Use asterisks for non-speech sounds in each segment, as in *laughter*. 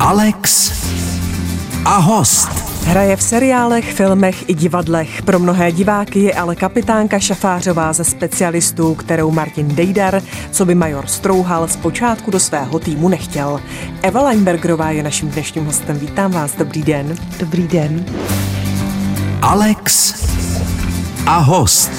Alex a host. Hraje v seriálech, filmech i divadlech. Pro mnohé diváky je ale kapitánka Šafářová ze specialistů, kterou Martin Dejdar, co by major Strouhal, zpočátku do svého týmu nechtěl. Eva Leinbergerová je naším dnešním hostem. Vítám vás, dobrý den. Dobrý den. Alex a host.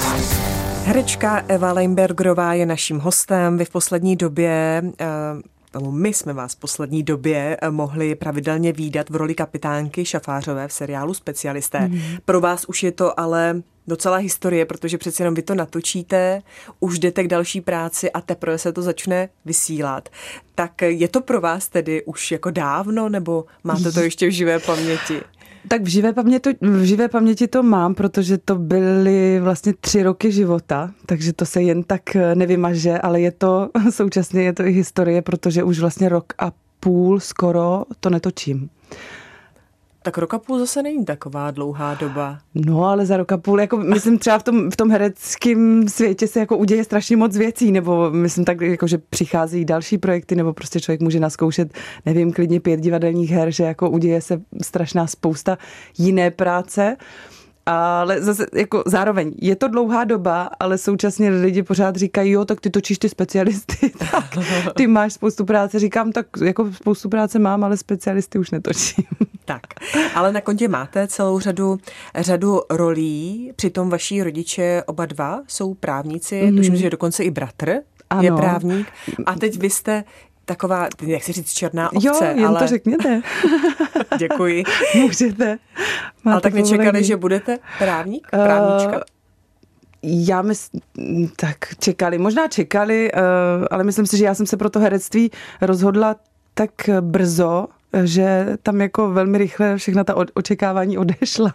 Herečka Eva Leinbergerová je naším hostem. Vy v poslední době uh, my jsme vás v poslední době eh, mohli pravidelně výdat v roli kapitánky Šafářové v seriálu Specialisté. Mm. Pro vás už je to ale docela historie, protože přeci jenom vy to natočíte, už jdete k další práci a teprve se to začne vysílat. Tak je to pro vás tedy už jako dávno, nebo máte to *laughs* ještě v živé paměti? Tak v živé, paměti, v živé paměti to mám, protože to byly vlastně tři roky života, takže to se jen tak nevymaže, ale je to *laughs* současně je to i historie, protože už vlastně rok a půl skoro to netočím. Tak rok a půl zase není taková dlouhá doba. No, ale za rok a půl, jako myslím třeba v tom, v tom hereckém světě se jako uděje strašně moc věcí, nebo myslím tak, jako, že přichází další projekty, nebo prostě člověk může naskoušet, nevím, klidně pět divadelních her, že jako uděje se strašná spousta jiné práce. Ale zase jako zároveň je to dlouhá doba, ale současně lidi pořád říkají, jo, tak ty točíš ty specialisty, *laughs* tak ty máš spoustu práce. Říkám, tak jako spoustu práce mám, ale specialisty už netočím. *laughs* Tak, ale na kontě máte celou řadu, řadu rolí, přitom vaši rodiče oba dva jsou právníci, mm. tuším, že dokonce i bratr ano. je právník. A teď vy jste taková, jak si říct, černá ovce. Jo, jen ale... to řekněte. *laughs* Děkuji. *laughs* Můžete. Máte ale tak nečekali, že budete právník, právnička? Uh, já myslím, tak čekali, možná čekali, uh, ale myslím si, že já jsem se pro to herectví rozhodla tak brzo, že tam jako velmi rychle všechna ta očekávání *laughs* odešla,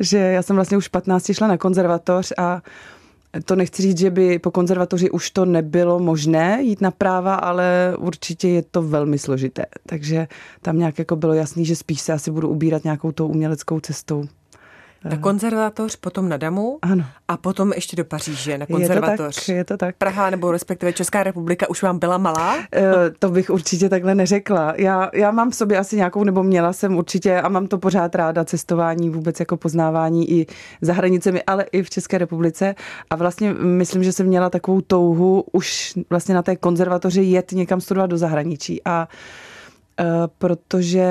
že já jsem vlastně už 15 šla na konzervatoř a to nechci říct, že by po konzervatoři už to nebylo možné jít na práva, ale určitě je to velmi složité. Takže tam nějak jako bylo jasný, že spíš se asi budu ubírat nějakou tou uměleckou cestou. Na konzervatoř, potom na Damu ano. a potom ještě do Paříže na konzervatoř. Je to tak, je to tak. Praha nebo respektive Česká republika už vám byla malá? Uh, to bych určitě takhle neřekla. Já, já mám v sobě asi nějakou, nebo měla jsem určitě a mám to pořád ráda, cestování, vůbec jako poznávání i za hranicemi, ale i v České republice. A vlastně myslím, že jsem měla takovou touhu už vlastně na té konzervatoři jet někam studovat do zahraničí. A uh, protože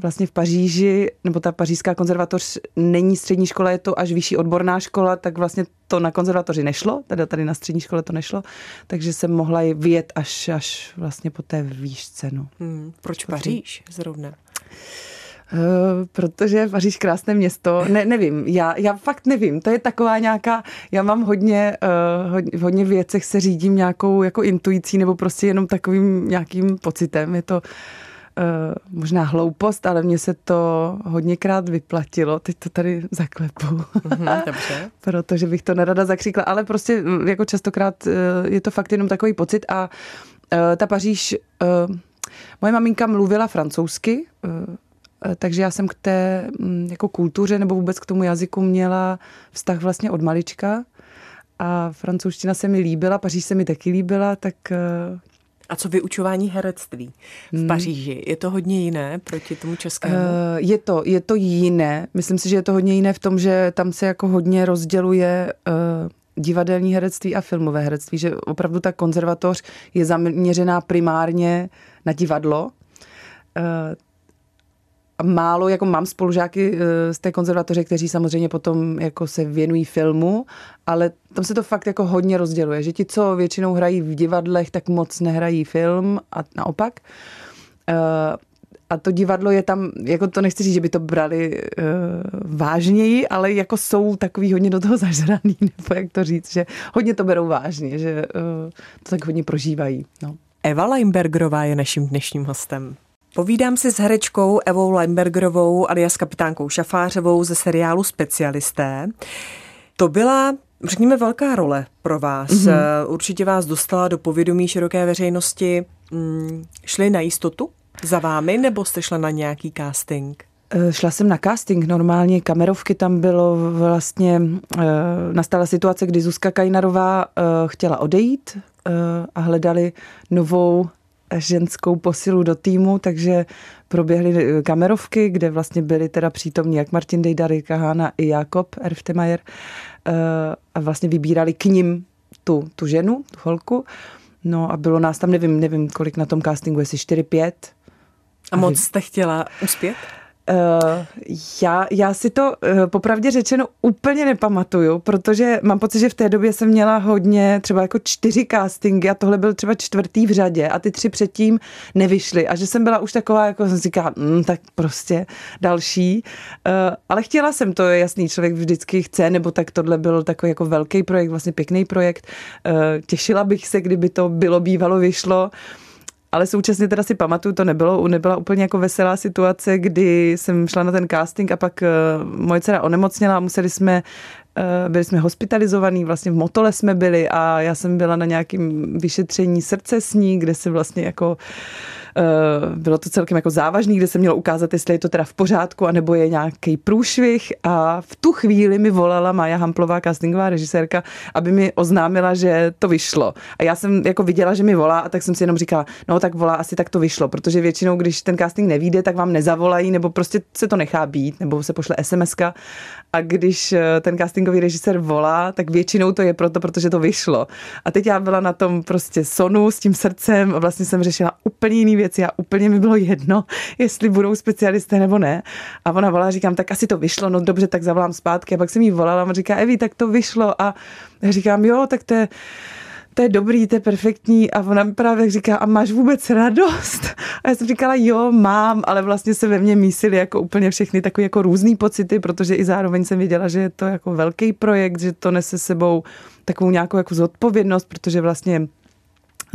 vlastně v Paříži, nebo ta pařížská konzervatoř není střední škola, je to až vyšší odborná škola, tak vlastně to na konzervatoři nešlo, teda tady na střední škole to nešlo, takže jsem mohla i vyjet až, až vlastně po té výšce. No. Hmm, proč Paříž zrovna? Uh, protože je Paříž krásné město. Ne, nevím, já, já fakt nevím. To je taková nějaká, já mám hodně, uh, hodně, v hodně věcech se řídím nějakou jako intuicí nebo prostě jenom takovým nějakým pocitem. Je to Uh, možná hloupost, ale mně se to hodněkrát vyplatilo. Teď to tady zaklepu. Mm-hmm, *laughs* dobře. Protože bych to nerada zakříkla, ale prostě mm, jako častokrát uh, je to fakt jenom takový pocit a uh, ta Paříž, uh, moje maminka mluvila francouzsky, uh, takže já jsem k té mm, jako kultuře nebo vůbec k tomu jazyku měla vztah vlastně od malička a francouzština se mi líbila, Paříž se mi taky líbila, tak a co vyučování herectví v hmm. Paříži? Je to hodně jiné proti tomu českému? Uh, je to, je to jiné. Myslím si, že je to hodně jiné v tom, že tam se jako hodně rozděluje uh, divadelní herectví a filmové herectví, že opravdu ta konzervatoř je zaměřená primárně na divadlo. Málo, jako mám spolužáky eh, z té konzervatoře, kteří samozřejmě potom jako se věnují filmu, ale tam se to fakt jako hodně rozděluje, že ti, co většinou hrají v divadlech, tak moc nehrají film a naopak. Eh, a to divadlo je tam, jako to nechci říct, že by to brali uh, vážněji, ale jako jsou takový hodně do toho *laughs* zažraný, nebo jak to říct, že hodně to berou vážně, že to tak hodně prožívají. No. Eva Leimbergerová je naším dnešním hostem. Povídám si s herečkou Evou Limbergerovou alias kapitánkou Šafářovou ze seriálu Specialisté. To byla řekněme, velká role pro vás. Mm-hmm. Určitě vás dostala do povědomí široké veřejnosti. Mm, šli na jistotu za vámi, nebo jste šla na nějaký casting? Eh, šla jsem na casting, normálně kamerovky tam bylo vlastně, eh, nastala situace, kdy Zuzka Kajnarová chtěla odejít a hledali novou ženskou posilu do týmu, takže proběhly kamerovky, kde vlastně byli teda přítomní jak Martin Dejdary, Kahana i Jakob Erftemajer a vlastně vybírali k ním tu, tu ženu, tu holku. No a bylo nás tam, nevím, nevím kolik na tom castingu, jestli 4-5. A moc jste chtěla uspět? Uh, já, já si to uh, popravdě řečeno úplně nepamatuju, protože mám pocit, že v té době jsem měla hodně, třeba jako čtyři castingy a tohle byl třeba čtvrtý v řadě a ty tři předtím nevyšly a že jsem byla už taková, jako jsem říkala, mm, tak prostě další. Uh, ale chtěla jsem to, jasný, člověk vždycky chce, nebo tak tohle byl takový jako velký projekt, vlastně pěkný projekt. Uh, těšila bych se, kdyby to bylo bývalo vyšlo. Uh, ale současně teda si pamatuju, to nebylo, nebyla úplně jako veselá situace, kdy jsem šla na ten casting a pak uh, moje dcera onemocněla a museli jsme uh, byli jsme hospitalizovaní, vlastně v Motole jsme byli a já jsem byla na nějakém vyšetření srdce s ní, kde se vlastně jako Eh, bylo to celkem jako závažný, kde se mělo ukázat, jestli je to teda v pořádku, anebo je nějaký průšvih a v tu chvíli mi volala Maja Hamplová, castingová režisérka, aby mi oznámila, že to vyšlo. A já jsem jako viděla, že mi volá a tak jsem si jenom říkala, no tak volá, asi tak to vyšlo, protože většinou, když ten casting nevíde, tak vám nezavolají, nebo prostě se to nechá být, nebo se pošle SMS a když eh, ten castingový režisér volá, tak většinou to je proto, protože to vyšlo. A teď já byla na tom prostě sonu s tím srdcem a vlastně jsem řešila úplně jiný věci a úplně mi bylo jedno, jestli budou specialisté nebo ne. A ona volá, říkám, tak asi to vyšlo, no dobře, tak zavolám zpátky. A pak jsem jí volala a říká, Evi, tak to vyšlo. A říkám, jo, tak to je to je dobrý, to je perfektní a ona mi právě říká, a máš vůbec radost? A já jsem říkala, jo, mám, ale vlastně se ve mně mísily jako úplně všechny takové jako různé pocity, protože i zároveň jsem věděla, že je to jako velký projekt, že to nese sebou takovou nějakou jako zodpovědnost, protože vlastně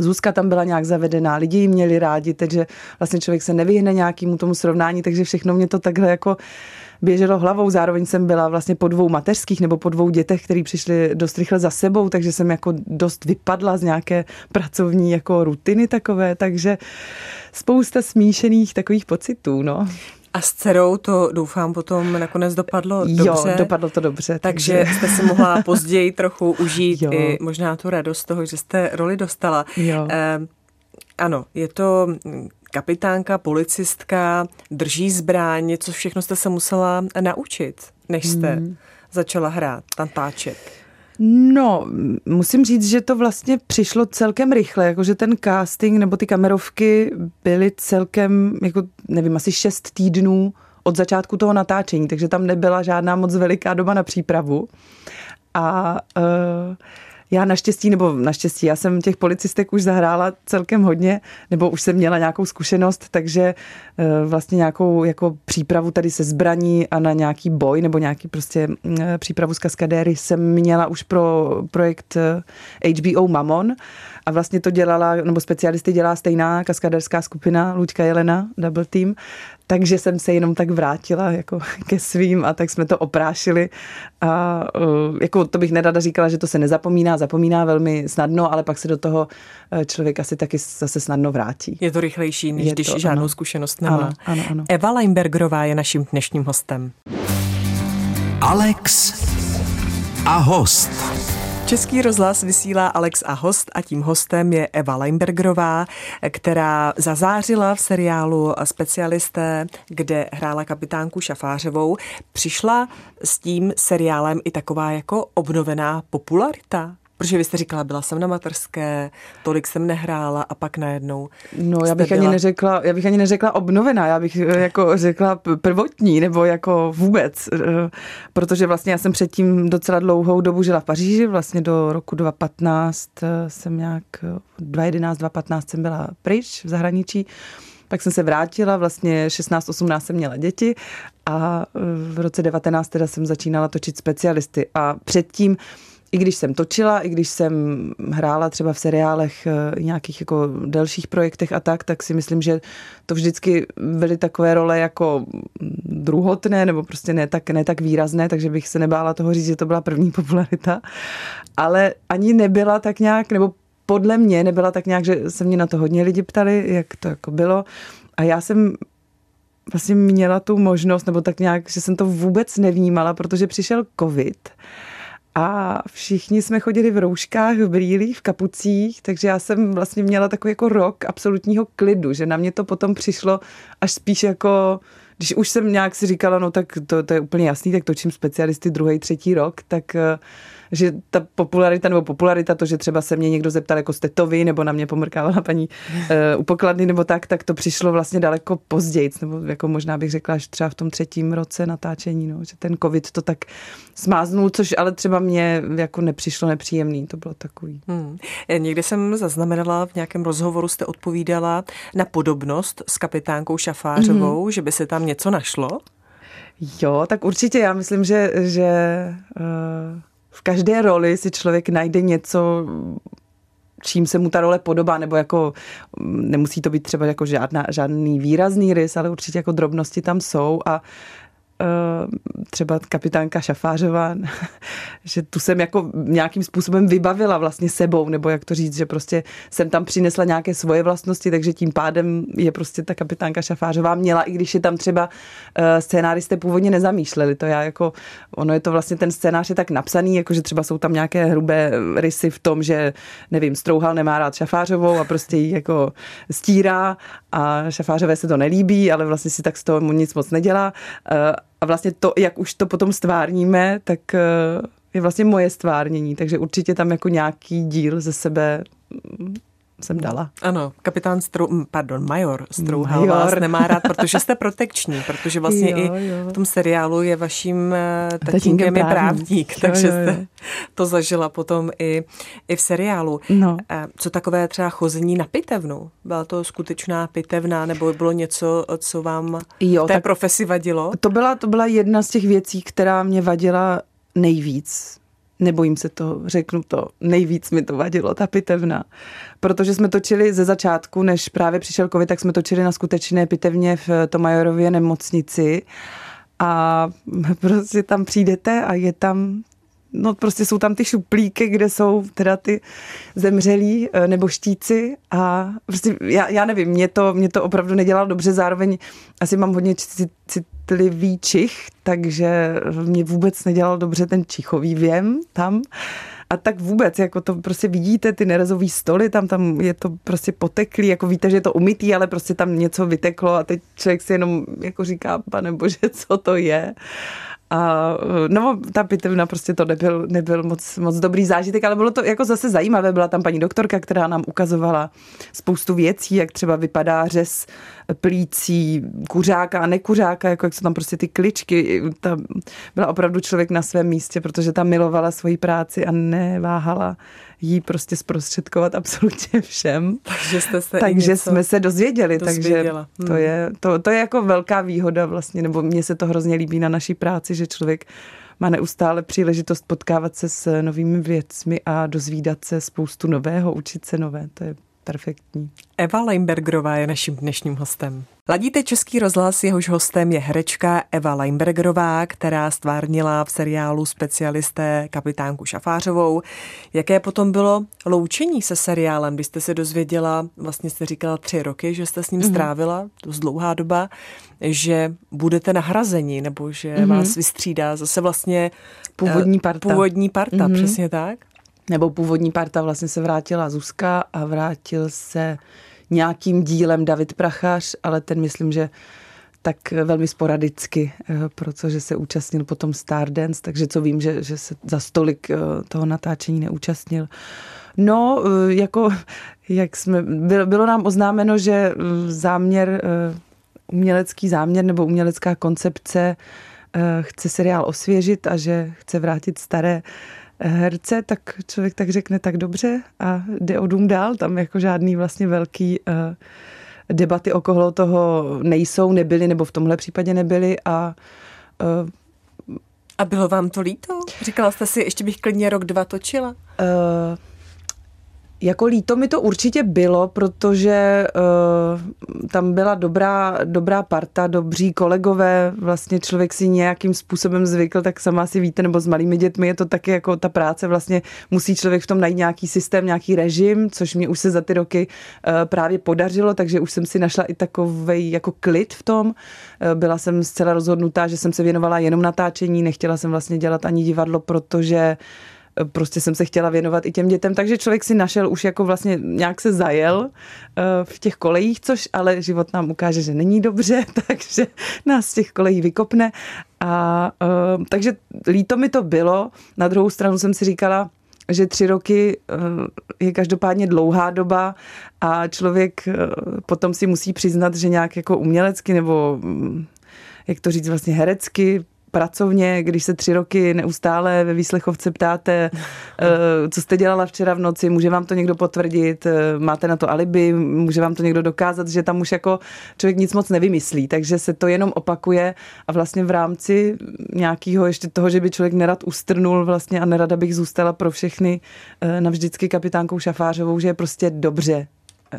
Zuzka tam byla nějak zavedená, lidi ji měli rádi, takže vlastně člověk se nevyhne nějakému tomu srovnání, takže všechno mě to takhle jako běželo hlavou. Zároveň jsem byla vlastně po dvou mateřských nebo po dvou dětech, který přišli dost rychle za sebou, takže jsem jako dost vypadla z nějaké pracovní jako rutiny takové, takže spousta smíšených takových pocitů, no. A s dcerou to doufám potom nakonec dopadlo dobře. Jo, dopadlo to dobře. Takže, takže jste si mohla později *laughs* trochu užít jo. i možná tu radost toho, že jste roli dostala. Jo. Eh, ano, je to kapitánka, policistka, drží zbraň, co všechno jste se musela naučit, než jste hmm. začala hrát, tantáček. No, musím říct, že to vlastně přišlo celkem rychle, jakože ten casting nebo ty kamerovky byly celkem, jako nevím, asi šest týdnů od začátku toho natáčení, takže tam nebyla žádná moc veliká doba na přípravu. A uh, já naštěstí, nebo naštěstí, já jsem těch policistek už zahrála celkem hodně, nebo už jsem měla nějakou zkušenost, takže eh, vlastně nějakou jako přípravu tady se zbraní a na nějaký boj, nebo nějaký prostě eh, přípravu z kaskadéry jsem měla už pro projekt HBO eh, Mamon. A vlastně to dělala, nebo specialisty dělá stejná kaskaderská skupina Luďka Jelena, Double Team, takže jsem se jenom tak vrátila jako *laughs* ke svým a tak jsme to oprášili. A jako to bych nedada říkala, že to se nezapomíná, zapomíná velmi snadno, ale pak se do toho eh, člověk asi taky zase snadno vrátí. Je to rychlejší, než je když to, žádnou ano. zkušenost nemá. Ano, ano, ano. Eva Leinbergerová je naším dnešním hostem. Alex a host. Český rozhlas vysílá Alex a host a tím hostem je Eva Leinbergerová, která zazářila v seriálu Specialisté, kde hrála kapitánku Šafářovou. Přišla s tím seriálem i taková jako obnovená popularita? Protože vy jste říkala, byla jsem na materské, tolik jsem nehrála a pak najednou. No, já bych byla... ani neřekla, já bych ani neřekla obnovená, já bych eh, jako řekla prvotní, nebo jako vůbec, eh, protože vlastně já jsem předtím docela dlouhou dobu žila v Paříži, vlastně do roku 2015 eh, jsem nějak, 2011, 2015 jsem byla pryč v zahraničí, pak jsem se vrátila, vlastně 16-18 jsem měla děti a v roce 19 teda jsem začínala točit specialisty a předtím i když jsem točila, i když jsem hrála třeba v seriálech, eh, nějakých jako delších projektech a tak, tak si myslím, že to vždycky byly takové role jako druhotné nebo prostě ne tak, ne tak výrazné, takže bych se nebála toho říct, že to byla první *laughs* popularita. Ale ani nebyla tak nějak, nebo podle mě nebyla tak nějak, že se mě na to hodně lidi ptali, jak to jako bylo. A já jsem vlastně měla tu možnost, nebo tak nějak, že jsem to vůbec nevnímala, protože přišel covid a všichni jsme chodili v rouškách, v brýlích, v kapucích, takže já jsem vlastně měla takový jako rok absolutního klidu, že na mě to potom přišlo až spíš jako když už jsem nějak si říkala, no tak to, to je úplně jasný, tak točím specialisty druhý, třetí rok, tak eh, že ta popularita nebo popularita, to, že třeba se mě někdo zeptal jako jste to vy, nebo na mě pomrkávala paní uh, u pokladny nebo tak, tak to přišlo vlastně daleko později, nebo jako možná bych řekla, že třeba v tom třetím roce natáčení, no, že ten covid to tak smáznul, což ale třeba mě jako nepřišlo nepříjemný, to bylo takový. Hmm. Eh, někde jsem zaznamenala, v nějakém rozhovoru jste odpovídala na podobnost s kapitánkou Šafářovou, mm-hmm. že by se tam něco našlo? Jo, tak určitě já myslím, že, že uh, v každé roli si člověk najde něco, čím se mu ta role podobá, nebo jako nemusí to být třeba jako žádná, žádný výrazný rys, ale určitě jako drobnosti tam jsou a Eh, třeba kapitánka Šafářová, *laughs* že tu jsem jako nějakým způsobem vybavila vlastně sebou, nebo jak to říct, že prostě jsem tam přinesla nějaké svoje vlastnosti, takže tím pádem je prostě ta kapitánka Šafářová měla, i když je tam třeba eh, scénáristé původně nezamýšleli. To já jako, ono je to vlastně ten scénář je tak napsaný, jako že třeba jsou tam nějaké hrubé rysy v tom, že nevím, Strouhal nemá rád Šafářovou a prostě ji jako stírá a Šafářové se to nelíbí, ale vlastně si tak z toho nic moc nedělá eh, a vlastně to, jak už to potom stvárníme, tak eh, je vlastně moje stvárnění, takže určitě tam jako nějaký díl ze sebe jsem dala. Ano, kapitán Strou, pardon, major Strouhal major. vás nemá rád, protože jste protekční, protože vlastně jo, i jo. v tom seriálu je vaším eh, tatínkem je právník, takže jo, jo, jo. jste to zažila potom i, i v seriálu. No. Eh, co takové třeba chození na pitevnu? Byla to skutečná pitevna nebo bylo něco, co vám jo, v té profesi vadilo? To byla, to byla jedna z těch věcí, která mě vadila nejvíc nebojím se to, řeknu to, nejvíc mi to vadilo, ta pitevna. Protože jsme točili ze začátku, než právě přišel covid, tak jsme točili na skutečné pitevně v Tomajorově nemocnici a prostě tam přijdete a je tam no prostě jsou tam ty šuplíky, kde jsou teda ty zemřelí eh, nebo štíci a prostě já, já nevím, mě to, mě to opravdu nedělalo dobře, zároveň asi mám hodně citlivý čich, takže mě vůbec nedělal dobře ten čichový věm tam. A tak vůbec, jako to prostě vidíte, ty nerazové stoly, tam, tam je to prostě poteklý, jako víte, že je to umytý, ale prostě tam něco vyteklo a teď člověk si jenom jako říká, pane bože, *laughs* co to je. A no, ta pitevna prostě to nebyl, nebyl moc, moc dobrý zážitek, ale bylo to jako zase zajímavé. Byla tam paní doktorka, která nám ukazovala spoustu věcí, jak třeba vypadá řez plící kuřáka a nekuřáka, jako jak jsou tam prostě ty kličky. Ta byla opravdu člověk na svém místě, protože tam milovala svoji práci a neváhala jí prostě zprostředkovat absolutně všem. Takže jste se Takže jsme se dozvěděli, dozvěděla. takže to, hmm. je, to, to je jako velká výhoda vlastně, nebo mně se to hrozně líbí na naší práci, že člověk má neustále příležitost potkávat se s novými věcmi a dozvídat se spoustu nového, učit se nové. To je perfektní. Eva Leimbergerová je naším dnešním hostem. Ladíte Český rozhlas, jehož hostem je herečka Eva Leimbergerová, která stvárnila v seriálu specialisté kapitánku Šafářovou. Jaké potom bylo loučení se seriálem, když jste se dozvěděla, vlastně jste říkala tři roky, že jste s ním mm-hmm. strávila, to dlouhá doba, že budete nahrazeni, nebo že mm-hmm. vás vystřídá zase vlastně původní parta. Původní parta, mm-hmm. přesně tak nebo původní parta vlastně se vrátila Zuzka a vrátil se nějakým dílem David Prachař, ale ten myslím, že tak velmi sporadicky, eh, protože se účastnil potom Stardance, takže co vím, že, že se za stolik eh, toho natáčení neúčastnil. No, eh, jako, *laughs* jak jsme, bylo, bylo nám oznámeno, že záměr, umělecký záměr nebo umělecká koncepce chce seriál osvěžit a že chce vrátit staré herce, tak člověk tak řekne tak dobře a jde o dům dál. Tam jako žádný vlastně velký uh, debaty okolo toho nejsou, nebyly, nebo v tomhle případě nebyly a uh, a bylo vám to líto? Říkala jste si, ještě bych klidně rok, dva točila? Uh, Jako líto mi to určitě bylo, protože uh, tam byla dobrá, dobrá parta, dobří kolegové, vlastně člověk si nějakým způsobem zvykl, tak sama si víte, nebo s malými dětmi je to taky jako ta práce, vlastně musí člověk v tom najít nějaký systém, nějaký režim, což mě už se za ty roky uh, právě podařilo, takže už jsem si našla i takový jako klid v tom. Uh, byla jsem zcela rozhodnutá, že jsem se věnovala jenom natáčení, nechtěla jsem vlastně dělat ani divadlo, protože uh, prostě jsem se chtěla věnovat i těm dětem, takže člověk si našel už jako vlastně nějak se zajel eh, v těch kolejích, což ale život nám ukáže, že není dobře, *laughs* takže nás z těch kolejí vykopne. A uh, takže líto mi to bylo. Na druhou stranu jsem si říkala, že tři roky je každopádně dlouhá doba a člověk potom si musí přiznat, že nějak jako umělecky nebo mm, jak to říct vlastně herecky pracovně, když se tři roky neustále ve výslechovce ptáte, *laughs* eh, co jste dělala včera v noci, může vám to někdo potvrdit, eh, máte na to alibi, může vám to někdo dokázat, že tam už jako člověk nic moc nevymyslí, takže se to jenom opakuje a vlastně v rámci nějakého ještě toho, že by člověk nerad ustrnul vlastně a nerada bych zůstala pro všechny eh, navždycky kapitánkou Šafářovou, že je prostě dobře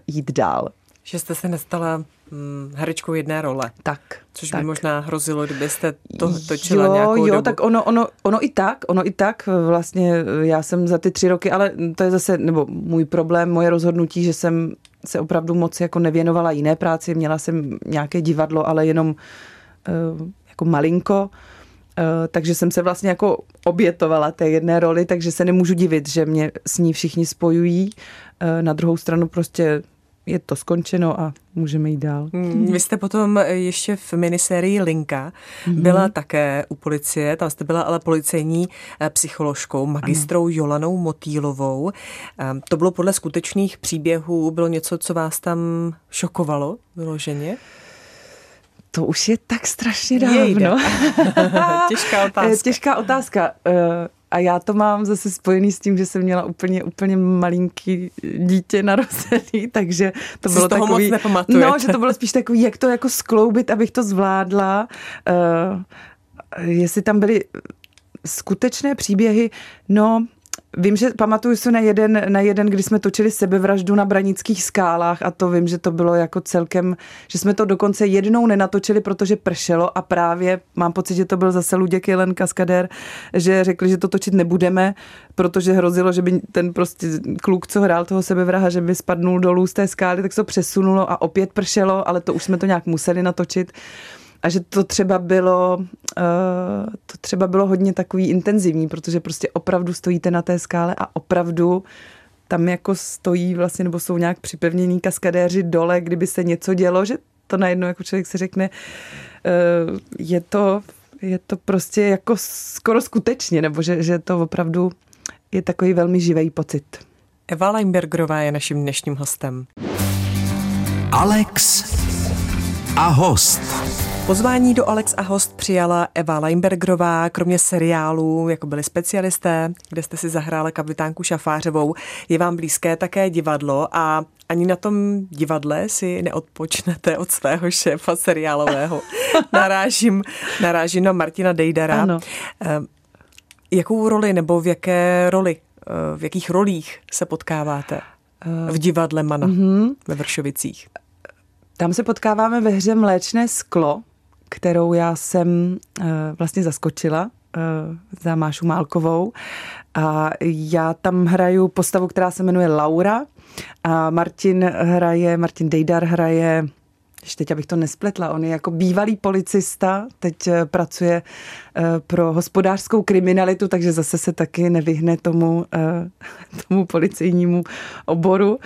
jít dál. Že jste se nestala hm, herečkou jedné role. Tak. Což tak. by možná hrozilo, kdybyste to točila jo, nějakou Jo, dobu. tak ono, ono, ono i tak, ono i tak, vlastně já jsem za ty tři roky, ale to je zase, nebo můj problém, moje rozhodnutí, že jsem se opravdu moc jako nevěnovala jiné práci, měla jsem nějaké divadlo, ale jenom uh, jako malinko, Uh, takže jsem se vlastně jako obětovala té jedné roli, takže se nemůžu divit, že mě s ní všichni spojují. Uh, na druhou stranu prostě je to skončeno a můžeme jít dál. Hmm, vy jste potom ještě v minisérii Linka byla hmm. také u policie, tam jste byla ale policejní eh, psycholožkou, magistrou ano. Jolanou Motýlovou. Ehm, to bylo podle skutečných příběhů, bylo něco, co vás tam šokovalo vyloženě? To už je tak strašně dávno. *laughs* Těžká otázka. Těžká otázka. A já to mám zase spojený s tím, že jsem měla úplně, úplně malinký dítě narozený, *laughs* takže to Jsi bylo toho takový... Moc no, že to bylo spíš takový, jak to jako skloubit, abych to zvládla. Uh, jestli tam byly skutečné příběhy, no, Vím, že pamatuju se na jeden, na jeden, kdy jsme točili sebevraždu na Branických skálách a to vím, že to bylo jako celkem, že jsme to dokonce jednou nenatočili, protože pršelo a právě mám pocit, že to byl zase Luděk Jelen Kaskader, že řekli, že to točit nebudeme, protože hrozilo, že by ten prostě kluk, co hrál toho sebevraha, že by spadnul dolů z té skály, tak se to přesunulo a opět pršelo, ale to už jsme to nějak museli natočit a že to třeba bylo, uh, to třeba bylo hodně takový intenzivní, protože prostě opravdu stojíte na té skále a opravdu tam jako stojí vlastně, nebo jsou nějak připevnění kaskadéři dole, kdyby se něco dělo, že to najednou jako člověk si řekne, uh, je to, je to prostě jako skoro skutečně, nebo že, že to opravdu je takový velmi živý pocit. Eva Leinbergerová je naším dnešním hostem. Alex a host. Pozvání do Alex a host přijala Eva Leinbergerová, kromě seriálů, jako byli specialisté, kde jste si zahrála kapitánku Šafářovou. Je vám blízké také divadlo a ani na tom divadle si neodpočnete od svého šéfa seriálového. *laughs* Narážím, narážím na Martina Dejdara. Ano. Jakou roli nebo v jaké roli, v jakých rolích se potkáváte v divadle Mana mm-hmm. ve Vršovicích? Tam se potkáváme ve hře Mléčné sklo, kterou já jsem uh, vlastně zaskočila uh, za Mášu Málkovou. A já tam hraju postavu, která se jmenuje Laura a Martin hraje, Martin Dejdar hraje ještě teď, abych to nespletla, on je jako bývalý policista, teď eh, pracuje pro hospodářskou kriminalitu, takže zase se taky nevyhne tomu, *laughs* tomu policejnímu oboru.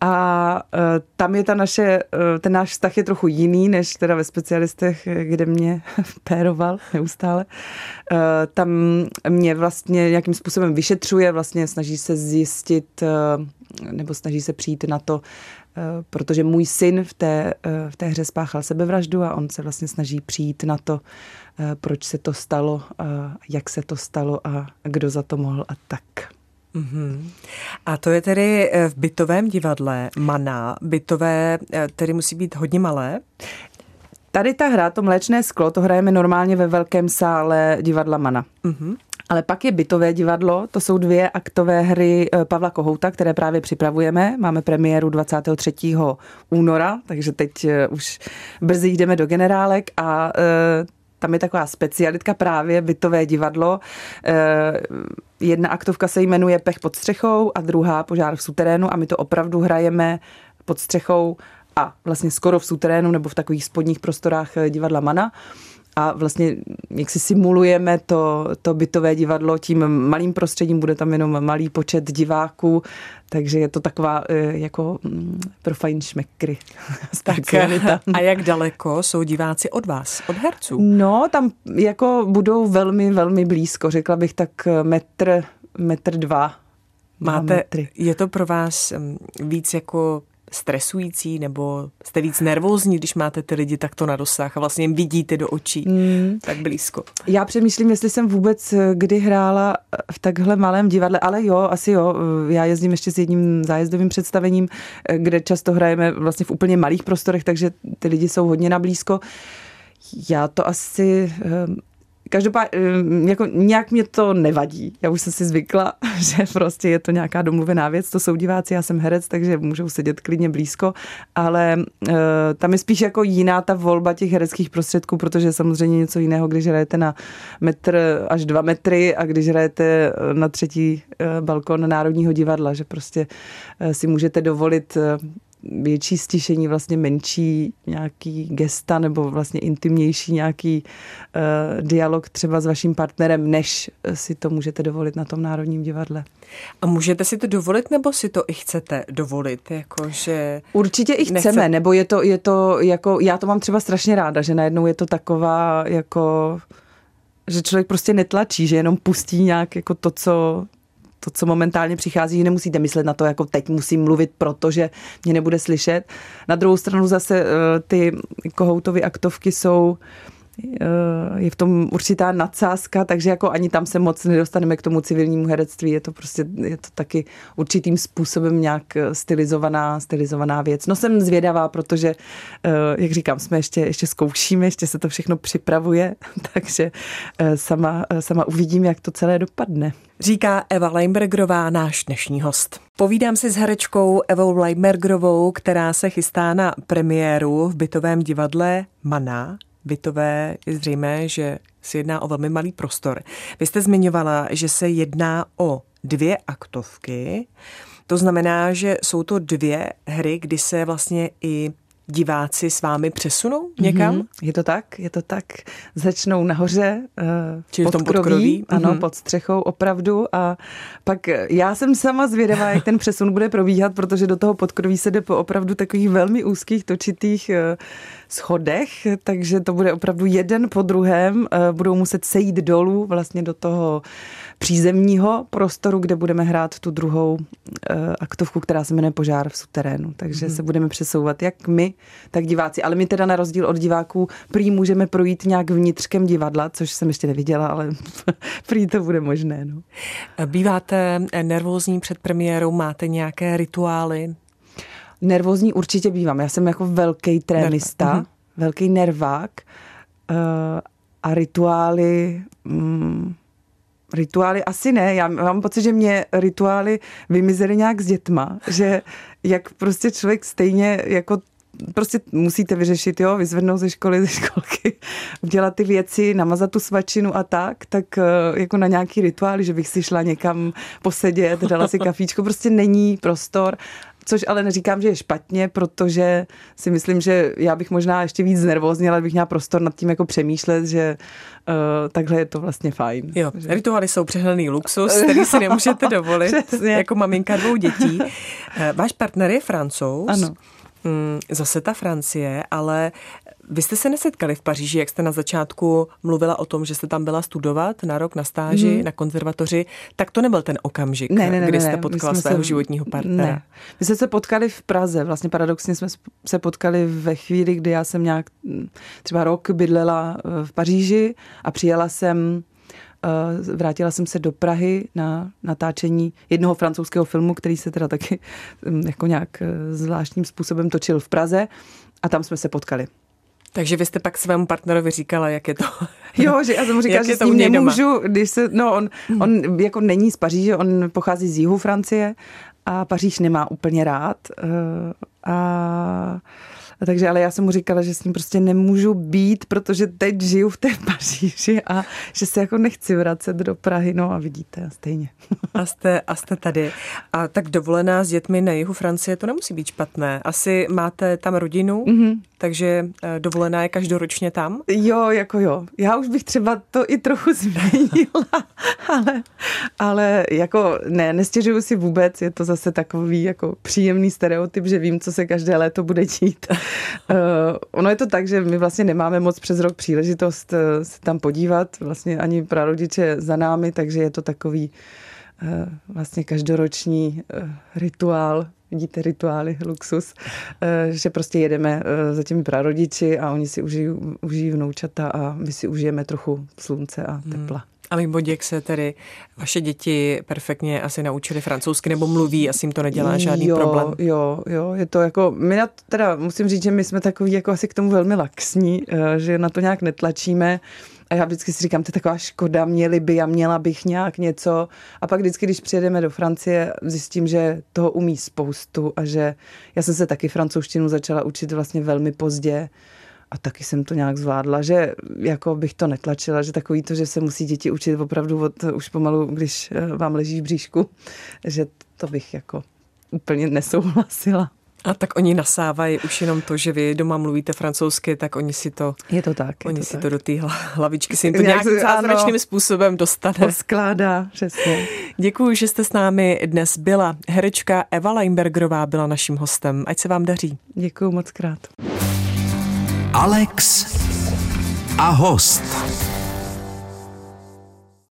A uh, tam je ta naše, uh, ten náš vztah je trochu jiný, než teda ve specialistech, kde mě *laughs* péroval neustále. Tam mě vlastně nějakým způsobem vyšetřuje, vlastně snaží se zjistit, nebo snaží se přijít na to, protože můj syn v té, v té hře spáchal sebevraždu a on se vlastně snaží přijít na to, proč se to stalo, jak se to stalo a kdo za to mohl a tak. Mm-hmm. A to je tedy v bytovém divadle Mana. Bytové tedy musí být hodně malé? Tady ta hra, to mléčné sklo, to hrajeme normálně ve velkém sále divadla Mana. Mm-hmm. Ale pak je bytové divadlo, to jsou dvě aktové hry eh, Pavla Kohouta, které právě připravujeme. Máme premiéru 23. února, takže teď eh, už brzy jdeme do generálek a tam je taková specialitka právě bytové divadlo. Jedna aktovka se jmenuje Pech pod střechou a druhá Požár v suterénu a my to opravdu hrajeme pod střechou a vlastně skoro v suterénu nebo v takových spodních prostorách divadla Mana a vlastně jak si simulujeme to, to bytové divadlo tím malým prostředím, bude tam jenom malý počet diváků, takže je to taková eh, jako mm, pro fajn šmekry. *laughs* tak, a jak daleko jsou diváci od vás, od herců? No, tam jako budou velmi, velmi blízko, řekla bych tak metr, metr dva. Máte, je to pro vás mm, víc jako stresující nebo jste víc nervózní, když máte ty lidi takto na dosah a vlastně jim vidíte do očí mm. tak blízko? Já přemýšlím, jestli jsem vůbec eh, kdy hrála v takhle malém divadle, ale jo, asi jo. Eh, já jezdím ještě s jedním zájezdovým představením, eh, kde často hrajeme vlastně v úplně malých prostorech, takže ty lidi jsou hodně na blízko. Já to asi Každopádně, eh, jako nějak mě to nevadí. Já už jsem si zvykla, *laughs* že prostě je to nějaká domluvená věc. To jsou diváci, já jsem herec, takže můžou sedět klidně blízko, ale uh, tam je spíš jako jiná ta volba těch hereckých prostředků, protože samozřejmě něco jiného, když hrajete na metr až dva metry a když hrajete na třetí uh, balkon Národního divadla, že prostě uh, si můžete dovolit větší stišení, vlastně menší nějaký gesta nebo vlastně intimnější nějaký uh, dialog třeba s vaším partnerem, než si to můžete dovolit na tom Národním divadle. A můžete si to dovolit, nebo si to i chcete dovolit? Jako, že Určitě i chceme, nechce... nebo je to, je to jako, já to mám třeba strašně ráda, že najednou je to taková jako že člověk prostě netlačí, že jenom pustí nějak jako to, co, to, co momentálně přichází, nemusíte myslet na to, jako teď musím mluvit, protože mě nebude slyšet. Na druhou stranu zase eh, ty kohoutovy aktovky jsou eh, je v tom určitá nadsázka, takže jako ani tam se moc nedostaneme k tomu civilnímu herectví. Je to prostě, je to taky určitým způsobem nějak stylizovaná, stylizovaná věc. No jsem zvědavá, protože, eh, jak říkám, jsme ještě, ještě zkoušíme, ještě se to všechno připravuje, *laughs* takže sama, sama uvidím, jak to celé dopadne. Říká Eva Leimbergerová, náš dnešní host. Povídám si s herečkou Evou Leimbergerovou, která se chystá na premiéru v bytovém divadle Mana. Bytové je zřejmé, že se jedná o velmi malý prostor. Vy jste zmiňovala, že se jedná o dvě aktovky. To znamená, že jsou to dvě hry, kdy se vlastně i diváci s vámi přesunou někam? Mm-hmm. Je to tak, je to tak. Začnou nahoře uh, Čili pod, tom podkroví, ano, mm-hmm. pod střechou opravdu a pak já jsem sama zvědavá, jak ten přesun bude probíhat, protože do toho podkroví se jde po opravdu takových velmi úzkých, točitých uh, schodech, takže to bude opravdu jeden po druhém. Uh, budou muset sejít dolů vlastně do toho přízemního prostoru, kde budeme hrát tu druhou uh, aktovku, která se jmenuje Požár v suterénu. Takže mm-hmm. se budeme přesouvat jak my, tak diváci. Ale my teda na rozdíl od diváků prý můžeme projít nějak vnitřkem divadla, což jsem ještě neviděla, ale *laughs* prý to bude možné. No. Býváte nervózní před premiérou? Máte nějaké rituály? Nervózní určitě bývám. Já jsem jako velký trénista, uh-huh. velký nervák uh, a rituály... Mm, Rituály asi ne. Já mám pocit, že mě rituály vymizely nějak s dětma, že jak prostě člověk stejně jako prostě musíte vyřešit, jo, vyzvednout ze školy, ze školky, *laughs* udělat ty věci, namazat tu svačinu a tak, tak eh, jako na nějaký rituály, že bych si šla někam posedět, dala si *laughs* kafíčko, prostě není prostor což ale neříkám, že je špatně, protože si myslím, že já bych možná ještě víc znervózněla, bych měla prostor nad tím jako přemýšlet, že uh, takhle je to vlastně fajn. Jo, že... rituály jsou přehledný luxus, který si nemůžete *laughs* dovolit Přesně. jako maminka dvou dětí. Eh, váš partner je francouz. Ano. Mm, zase ta Francie, ale vy jste se nesetkali v Paříži, jak jste na začátku mluvila o tom, že jste tam byla studovat na rok na stáži hmm. na konzervatoři, tak to nebyl ten okamžik, ne, ne, ne, kdy jste ne, potkala svého se, životního partnera. Ne. My jsme se potkali v Praze, vlastně paradoxně jsme se potkali ve chvíli, kdy já jsem nějak mm, třeba rok bydlela eh, v Paříži a přijela jsem eh, vrátila jsem se do Prahy na natáčení jednoho francouzského filmu, který se teda taky mm, jako nějak eh, zvláštním způsobem točil v Praze a tam jsme se potkali. Takže vy jste pak svému partnerovi říkala, jak je to. *laughs* Jo, že já jsem mu říkala, že s ním nemůžu, když se, no on, hmm. on jako není z Paříže, on pochází z jihu Francie a Paříž nemá úplně rád. A a takže ale já jsem mu říkala, že s ním prostě nemůžu být, protože teď žiju v té *laughs* Paříži a že se jako nechci vracet do Prahy, no a vidíte, stejně. A jste, a jste tady. A tak dovolená s dětmi na jihu Francie, to nemusí být špatné. Asi máte tam rodinu, mm-hmm. Takže eh, dovolená je každoročně tam? Jo, jako jo. Já už bych třeba to i trochu *laughs* změnila, ale, ale jako ne, nestěžuju si vůbec, je to zase takový jako příjemný stereotyp, že vím, co se každé léto bude dít. Uh, *laughs* ono je to tak, že my vlastně nemáme moc přes rok příležitost uh, se tam podívat, vlastně ani prarodiče za námi, takže je to takový vlastně každoroční rituál, vidíte rituály, luxus, že prostě jedeme za těmi prarodiči a oni si užijí, užijí vnoučata a my si užijeme trochu slunce a hmm. tepla. Hmm. A mimo děk se tedy vaše děti perfektně asi naučili francouzsky nebo mluví, asi jim to nedělá žádný jo, problém. Jo, jo, je to jako, my na, teda musím říct, že my jsme takový jako asi k tomu velmi laxní, eh, že na to nějak netlačíme. A já vždycky si říkám, to je taková škoda, měli by a měla bych nějak něco. A pak vždycky, když přijedeme do Francie, zjistím, že toho umí spoustu a že já jsem se taky francouzštinu začala učit vlastně velmi pozdě a taky jsem to nějak zvládla, že jako bych to netlačila, že takový to, že se musí děti učit opravdu od, už pomalu, když eh, vám leží v bříšku, že to bych jako úplně nesouhlasila. A tak oni nasávají už jenom to, že vy doma mluvíte francouzsky, tak oni si to... Je to tak. Oni to si tak. to do té hlavičky si jim to nějakým zázračným způsobem dostane. Skládá, přesně. Děkuji, že jste s námi dnes byla. Herečka Eva Leinbergerová byla naším hostem. Ať se vám daří. Děkuji moc krát. Alex a host.